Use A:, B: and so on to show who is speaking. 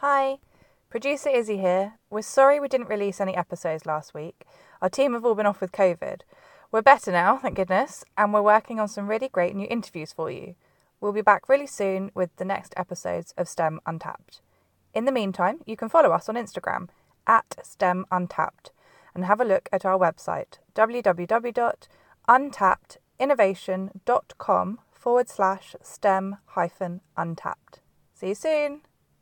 A: Hi, producer Izzy here. We're sorry we didn't release any episodes last week. Our team have all been off with COVID. We're better now, thank goodness, and we're working on some really great new interviews for you. We'll be back really soon with the next episodes of STEM Untapped. In the meantime, you can follow us on Instagram at STEM Untapped and have a look at our website www.untappedinnovation.com forward slash STEM hyphen untapped. See you soon.